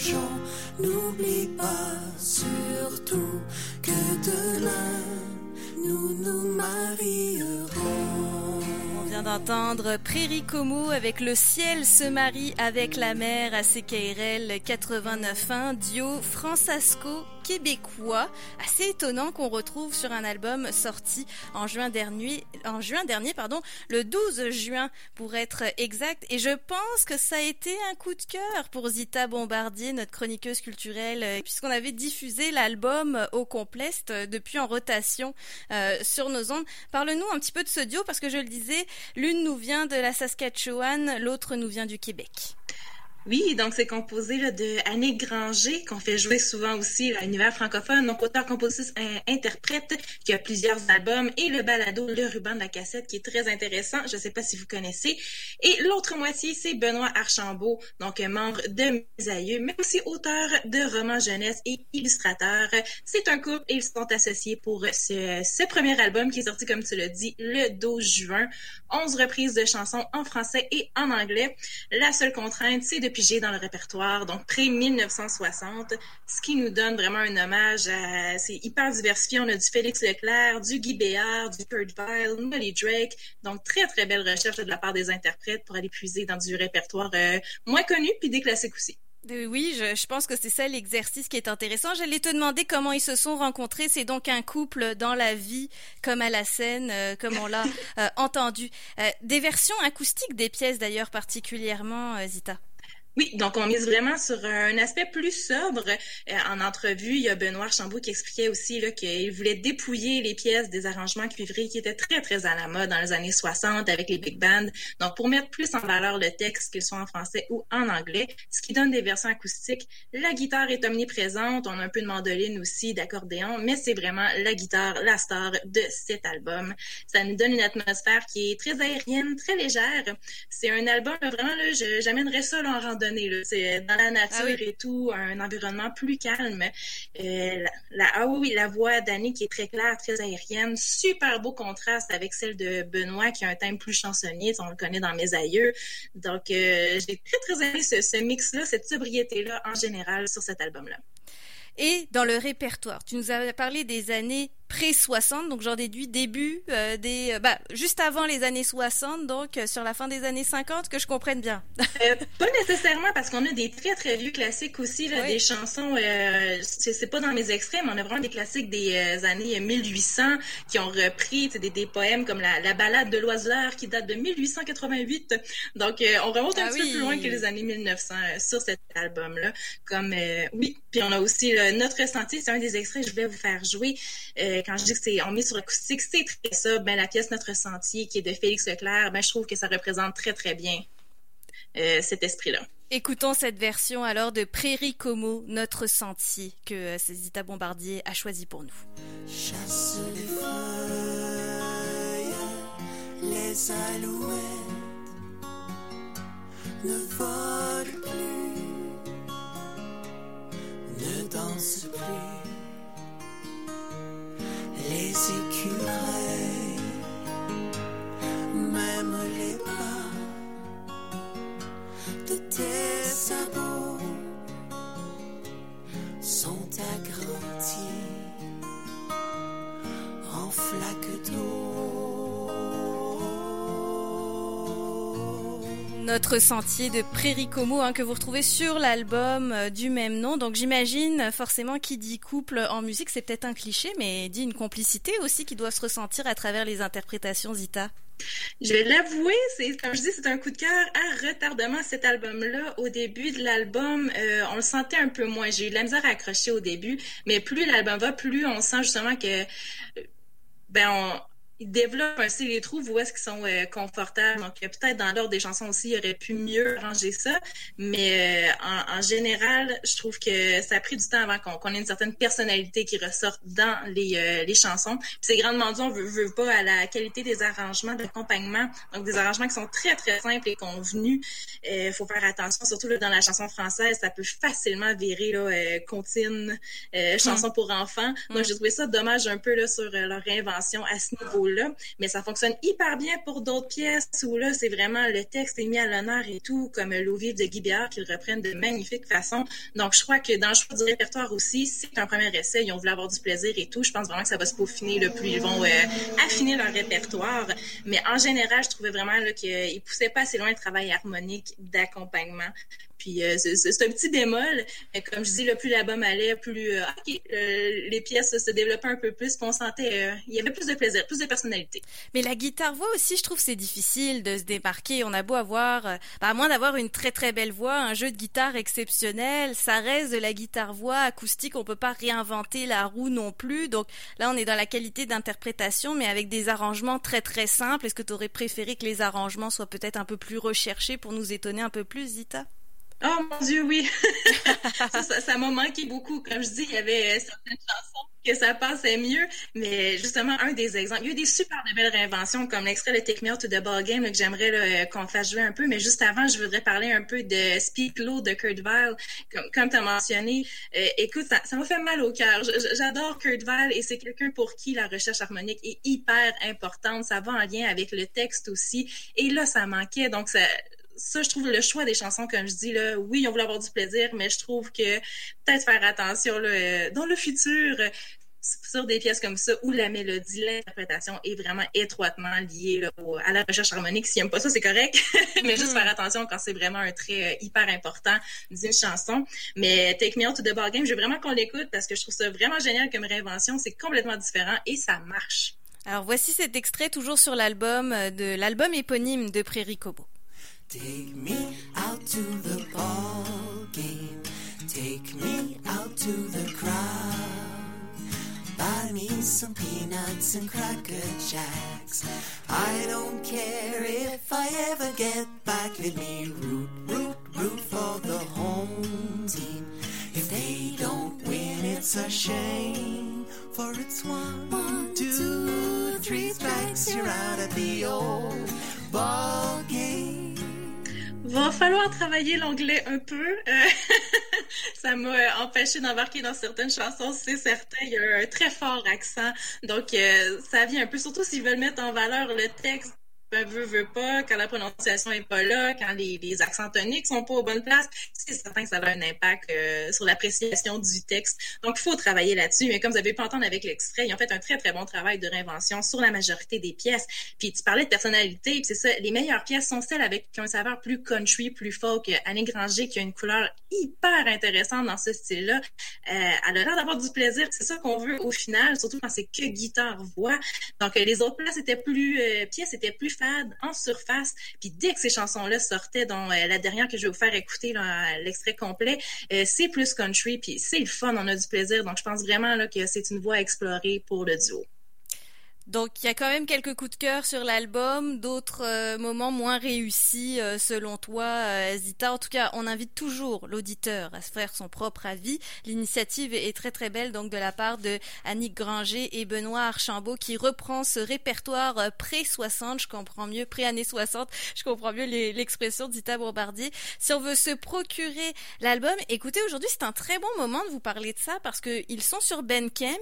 jour. N'oublie pas surtout que demain nous nous marierons. On vient d'entendre Prairie Como avec Le ciel se marie avec la mer à CKRL 89.1, duo Francesco québécois, assez étonnant qu'on retrouve sur un album sorti en juin dernier, pardon, le 12 juin pour être exact. Et je pense que ça a été un coup de cœur pour Zita Bombardier, notre chroniqueuse culturelle, euh, puisqu'on avait diffusé l'album au complet euh, depuis en rotation euh, sur nos ondes. Parle-nous un petit peu de ce duo parce que je le disais, l'une nous vient de la Saskatchewan, l'autre nous vient du Québec. Oui, donc c'est composé de Annick Granger, qu'on fait jouer souvent aussi à l'univers francophone, donc auteur, compositrice, interprète, qui a plusieurs albums, et le balado Le ruban de la cassette, qui est très intéressant, je ne sais pas si vous connaissez. Et l'autre moitié, c'est Benoît Archambault, donc membre de Mes Aïeux, mais aussi auteur de romans jeunesse et illustrateur. C'est un couple et ils sont associés pour ce, ce premier album qui est sorti, comme tu l'as dit, le 12 juin. 11 reprises de chansons en français et en anglais. La seule contrainte, c'est de piger dans le répertoire, donc pré-1960, ce qui nous donne vraiment un hommage à... C'est hyper diversifié. On a du Félix Leclerc, du Guy Béard, du Kurt Vile, Molly Drake. Donc, très, très belle recherche de la part des interprètes pour aller puiser dans du répertoire euh, moins connu, puis des classiques aussi. Euh, oui, je, pense que c'est ça l'exercice qui est intéressant. J'allais te demander comment ils se sont rencontrés. C'est donc un couple dans la vie, comme à la scène, euh, comme on l'a entendu. des versions acoustiques des pièces d'ailleurs particulièrement, Zita? Oui, donc on mise vraiment sur un aspect plus sobre. Euh, en entrevue, il y a Benoît Chambaud qui expliquait aussi qu'il voulait dépouiller les pièces des arrangements cuivrés qui étaient très, très à la mode dans les années 60 avec les big bands. Donc, pour mettre plus en valeur le texte, qu'il soit en français ou en anglais, ce qui donne des versions acoustiques. La guitare est omniprésente. On a un peu de mandoline aussi, d'accordéon, mais c'est vraiment la guitare, la star de cet album. Ça nous donne une atmosphère qui est très aérienne, très légère. C'est un album, vraiment, là, j'amènerais ça là, en randonnée c'est euh, dans la nature ah et tout, un environnement plus calme. Euh, la, ah oui, la voix d'Annie qui est très claire, très aérienne, super beau contraste avec celle de Benoît qui a un thème plus chansonnier, on le connaît dans Mes aïeux. Donc, euh, j'ai très, très aimé ce, ce mix-là, cette sobriété-là en général sur cet album-là. Et dans le répertoire, tu nous as parlé des années pré-60, donc j'en déduis début euh, des, euh, bah, juste avant les années 60, donc euh, sur la fin des années 50, que je comprenne bien. pas nécessairement parce qu'on a des très très vieux classiques aussi, là, des chansons, c'est pas dans mes extraits, mais on a vraiment des classiques des années 1800 qui ont repris des, des poèmes comme la, la balade de l'oiseleur qui date de 1888. Donc on remonte un ah petit peu plus loin que les années 1900 sur cet album-là. Comme oui, puis on a aussi notre sentier, c'est un des extraits que je vais vous faire jouer quand je dis que c'est on met sur acoustique, c'est très ça. Ben la pièce Notre Sentier qui est de Félix Leclerc, ben je trouve que ça représente très très bien euh, cet esprit-là. Écoutons cette version alors de Prairie Como, Notre Sentier, que euh, Zita Bombardier a choisi pour nous. Chasse les feuilles, les alouettes volent Notre sentier de Prairie Como hein, que vous retrouvez sur l'album euh, du même nom. Donc j'imagine forcément qui dit couple en musique, c'est peut-être un cliché, mais dit une complicité aussi qui doit se ressentir à travers les interprétations Zita. Je vais l'avouer, c'est comme je dis, c'est un coup de cœur à retardement cet album-là. Au début de l'album, euh, on le sentait un peu moins. J'ai eu de la misère à accrocher au début, mais plus l'album va, plus on sent justement que euh, ben on, ils développent aussi les trous où est-ce qu'ils sont euh, confortables. Donc, peut-être dans l'ordre des chansons aussi, il aurait pu mieux ranger ça. Mais euh, en, général, je trouve que ça a pris du temps avant qu'on ait une certaine personnalité qui ressorte dans les, euh, les chansons. Puis c'est grandement dû, on veut, veut pas, à la qualité des arrangements, d'accompagnement. Donc, des arrangements qui sont très, très simples et convenus. Il faut faire attention, surtout là, dans la chanson française, ça peut facilement virer là, comptine, chanson hum. pour enfants. Donc, hum. j'ai trouvé ça dommage un peu là, sur leur réinvention à ce niveau rôle-là, mais ça fonctionne hyper bien pour d'autres pièces où là, c'est vraiment le texte est mis à l'honneur et tout, comme L'eau vive de Guy Béard qu'ils reprennent de magnifique façon. Donc, je crois que dans le choix du répertoire aussi, c'est un premier essai, ils ont voulu avoir du plaisir et tout. Je pense vraiment que ça va se peaufiner le plus ils vont euh, affiner leur répertoire. Mais en général, je trouvais vraiment qu'ils poussaient pas assez loin le travail harmonique d'accompagnement. Puis euh, c'est un petit bémol, mais comme je dis, le plus l'album allait, plus euh, euh, les pièces se développaient un peu plus, on sentait, il y avait plus de plaisir, plus de personnalité. Mais la guitare voix aussi, je trouve c'est difficile de se démarquer. On a beau avoir, bah, à moins d'avoir une très très belle voix, un jeu de guitare exceptionnel, ça reste de la guitare voix acoustique. On peut pas réinventer la roue non plus. Donc là, on est dans la qualité d'interprétation, mais avec des arrangements très très simples. Est-ce que tu aurais préféré que les arrangements soient peut-être un peu plus recherchés pour nous étonner un peu plus, Zita? Oh mon Dieu, oui. ça m'a manqué beaucoup. Comme je dis, il y avait euh, certaines chansons que ça passait mieux, mais justement, un des exemples, il y a eu des super de belles réinventions, comme l'extrait de Take Me Out to the Ball Game, que j'aimerais euh, qu'on fasse jouer un peu, mais juste avant, je voudrais parler un peu de Speak Low de Kurt Weill, comme, comme tu as mentionné. Euh, écoute, ça m'a fait mal au cœur. J'adore Kurt Weill et c'est quelqu'un pour qui la recherche harmonique est hyper importante. Ça va en lien avec le texte aussi. Et là, ça manquait, donc ça ça, je trouve le choix des chansons, comme je dis, là, oui, on voulait avoir du plaisir, mais je trouve que peut-être faire attention là, euh, dans le futur sur des pièces comme ça où la mélodie, l'interprétation est vraiment étroitement liée à la recherche harmonique. S'ils n'aiment pas ça, c'est correct, mais juste faire attention quand c'est vraiment un trait euh, hyper important d'une chanson. Mais Take Me Out to the Ball Game, je veux vraiment qu'on l'écoute parce que je trouve ça vraiment génial comme réinvention. C'est complètement différent et ça marche. Alors voici cet extrait toujours sur l'album euh, de l'album éponyme de Prairie Kobo. Take me out to the ball game. Take me out to the crowd. Buy me some peanuts and cracker jacks. I don't care if I ever get back. Let me root, root, root for the home team. If they don't win, it's a shame. For it's one, one two, three strikes, you're out of the old ball. Va falloir travailler l'anglais un peu. Euh, ça m'a empêché d'embarquer dans certaines chansons, c'est certain. Il y a un très fort accent. Donc, euh, ça vient un peu, surtout s'ils veulent mettre en valeur le texte ben, veut, veut pas, quand la prononciation est pas là, quand les, les accents toniques sont pas aux bonnes places, c'est certain que ça a un impact euh, sur l'appréciation du texte. Donc, il faut travailler là-dessus. Mais comme vous avez pu entendre avec l'extrait, ils ont fait un très, très bon travail de réinvention sur la majorité des pièces. Puis, tu parlais de personnalité, puis c'est ça, les meilleures pièces sont celles avec qui ont un saveur plus country, plus folk. Annie Granger, qui a une couleur hyper intéressante dans ce style-là. Euh, elle a l'air d'avoir du plaisir. C'est ça qu'on veut au final, surtout quand c'est que guitare-voix. Donc, euh, les autres places étaient plus, euh, pièces étaient plus en surface. Puis dès que ces chansons-là sortaient, dont euh, la dernière que je vais vous faire écouter, l'extrait complet, euh, c'est plus country, puis c'est le fun, on a du plaisir. Donc je pense vraiment que c'est une voie à explorer pour le duo. Donc il y a quand même quelques coups de cœur sur l'album, d'autres euh, moments moins réussis euh, selon toi, euh, Zita. En tout cas, on invite toujours l'auditeur à se faire son propre avis. L'initiative est très très belle donc de la part de Annick Granger et Benoît Archambault qui reprend ce répertoire pré-60, je comprends mieux, pré-année 60, je comprends mieux l'expression de Zita Bombardier. Si on veut se procurer l'album, écoutez, aujourd'hui c'est un très bon moment de vous parler de ça parce qu'ils sont sur Bandcamp,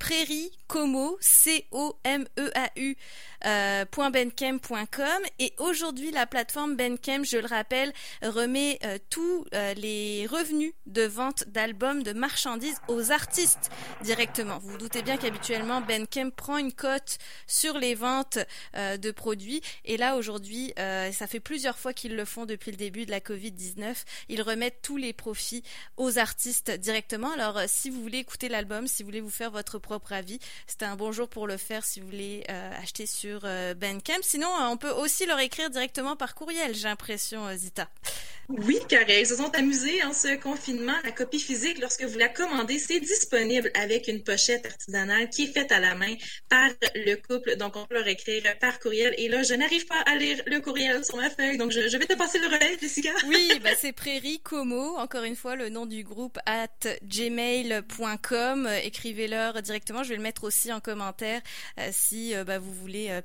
Prairie Como, C-O-M-E-A-U, euh, .bandcamp.com et aujourd'hui la plateforme Bandcamp, je le rappelle, remet euh, tous euh, les revenus de vente d'albums, de marchandises aux artistes directement. Vous vous doutez bien qu'habituellement Bandcamp prend une cote sur les ventes de produits et là aujourd'hui, ça fait plusieurs fois qu'ils le font depuis le début de la Covid-19, ils remettent tous les profits aux artistes directement. Alors si vous voulez écouter l'album, si vous voulez vous faire votre propre avis. C'était un bon jour pour le faire si vous voulez euh, acheter sur euh, Bandcamp. Sinon, euh, on peut aussi leur écrire directement par courriel, j'ai l'impression, Zita. Oui, car ils se sont amusés en ce confinement. La copie physique, lorsque vous la commandez, c'est disponible avec une pochette artisanale qui est faite à la main par le couple. Donc, on peut leur écrire par courriel. Et là, je n'arrive pas à lire le courriel sur ma feuille, donc je, vais te passer le relais, Jessica. Oui, bah c'est Prairie Como, encore une fois, le nom du groupe at gmail.com. Écrivez-leur directement. Je vais le mettre aussi en commentaire euh, si euh, bah, vous voulez. Euh,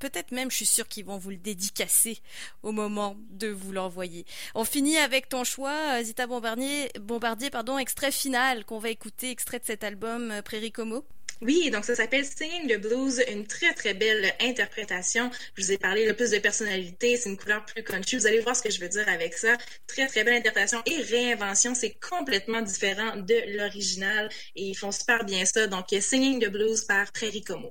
peut-être même, je suis sûre qu'ils vont vous le dédicacer au moment de vous l'envoyer. On finit avec ton choix, Zita Bombardier, Bombardier pardon, extrait final qu'on va écouter, extrait de cet album Prairie Como. Oui, donc ça s'appelle Singing the Blues, une très très belle interprétation. Je vous ai parlé le plus de personnalité, c'est une couleur plus country. Vous allez voir ce que je veux dire avec ça. Très très belle interprétation et réinvention, c'est complètement différent de l'original et ils font super bien ça. Donc Singing the Blues par Prairie Como.